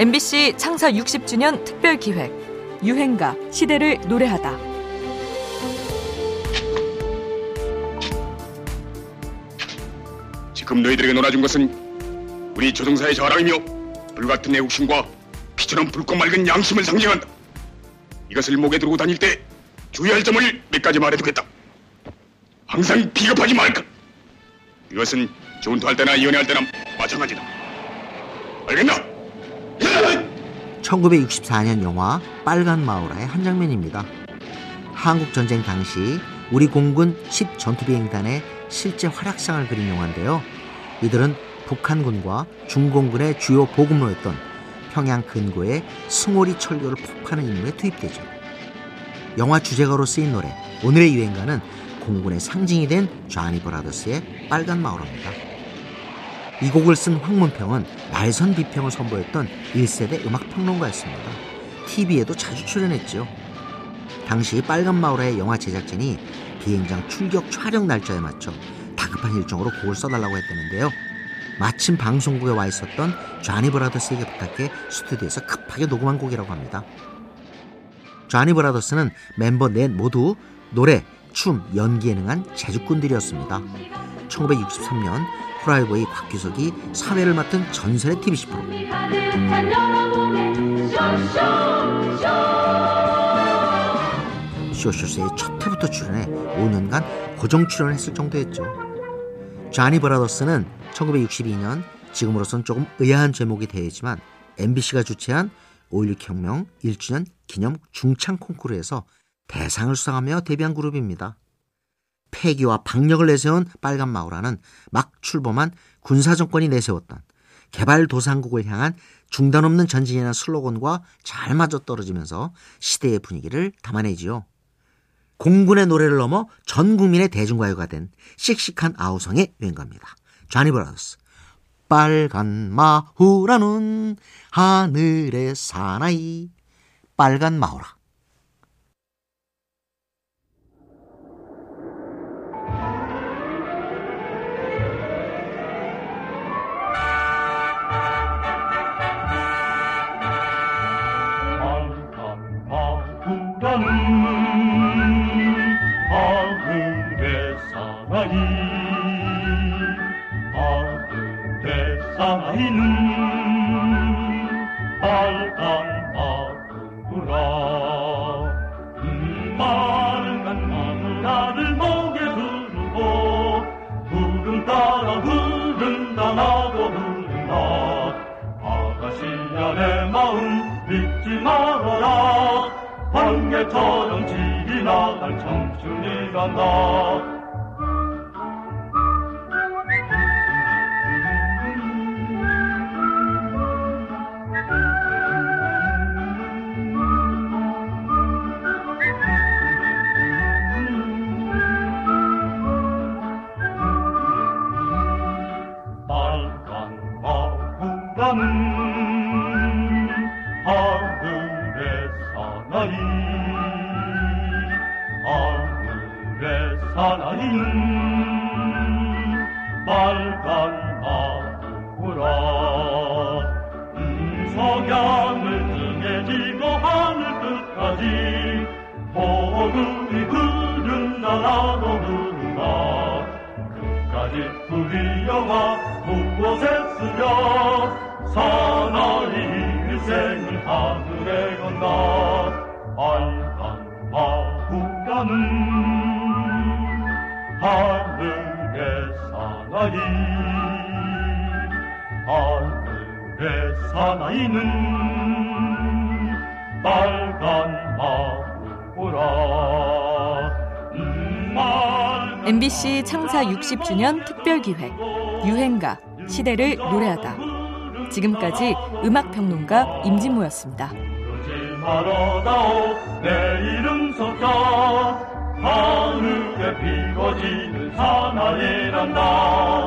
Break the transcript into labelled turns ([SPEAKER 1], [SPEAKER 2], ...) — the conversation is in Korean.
[SPEAKER 1] MBC 창사 60주년 특별 기획 유행가 시대를 노래하다.
[SPEAKER 2] 지금 너희들에게 놀아준 것은 우리 조정사의 자랑이며 불같은 애국심과 피처럼 붉고 맑은 양심을 상징한다. 이것을 목에 들고 다닐 때 주의할 점을 몇 가지 말해두겠다. 항상 비겁하지 말까. 이것은 전투할 때나 연애할 때나 마찬가지다. 알겠나?
[SPEAKER 3] 1964년 영화 빨간 마우라의 한 장면입니다. 한국 전쟁 당시 우리 공군 10 전투비행단의 실제 활약상을 그린 영화인데요. 이들은 북한군과 중공군의 주요 보급로였던 평양 근고의 승오리 철교를 폭파하는 임무에 투입되죠. 영화 주제가로 쓰인 노래 오늘의 유행가는 공군의 상징이 된 쟈니 브라더스의 빨간 마우라입니다. 이 곡을 쓴 황문평은 날선 비평을 선보였던 1세대 음악 평론가였습니다. TV에도 자주 출연했죠. 당시 빨간 마우라의 영화 제작진이 비행장 출격 촬영 날짜에 맞춰 다급한 일정으로 곡을 써달라고 했다는데요. 마침 방송국에 와 있었던 쟈니 브라더스에게 부탁해 스튜디오에서 급하게 녹음한 곡이라고 합니다. 쟈니 브라더스는 멤버 넷 모두 노래, 춤, 연기에 능한 재주꾼들이었습니다. 1963년 후라이보이 곽규석이 사회를 맡은 전설의 TVC 프로 쇼쇼스의 첫 회부터 출연해 5년간 고정 출연했을 정도였죠. 쟈니 브라더스는 1962년 지금으로선 조금 의아한 제목이 되지만 MBC가 주최한 5.16 혁명 1주년 기념 중창 콩쿠르에서 대상을 수상하며 데뷔한 그룹입니다. 폐기와 박력을 내세운 빨간 마우라는 막 출범한 군사정권이 내세웠던 개발도상국을 향한 중단 없는 전진이라는 슬로건과 잘 맞아떨어지면서 시대의 분위기를 담아내지요. 공군의 노래를 넘어 전 국민의 대중가요가 된 씩씩한 아우성의 유행가입니다. 쟈니 브라더스 빨간 마후라는 하늘의 사나이 빨간 마후라
[SPEAKER 4] 나이는 빨간 아구라. 음, 빨간 마누라를 목에 두르고 구름 따라 흐른다 나도 흐른다. 아가씨야 내 마음 잊지 말아라. 번개처럼 지나갈 청춘이란다 하늘의 사나이 하늘의 사나이는 빨간 마구라 음, 석양을 등에 지고 하늘 끝까지 보름이 흐른다 나도 흐른다 끝까지 우리 영화 곳곳에 쓰여 사나이 일생을 하늘에 건다 빨간 마구가는 하늘의 사나이 하늘의 사나이는 빨간 마구라 음,
[SPEAKER 1] MBC 창사 60주년 특별 기획 유행가 시대를 노래하다. 지금까지 음악평론가 임진모였습니다.
[SPEAKER 4] 하늘에 피어지는 사나이란다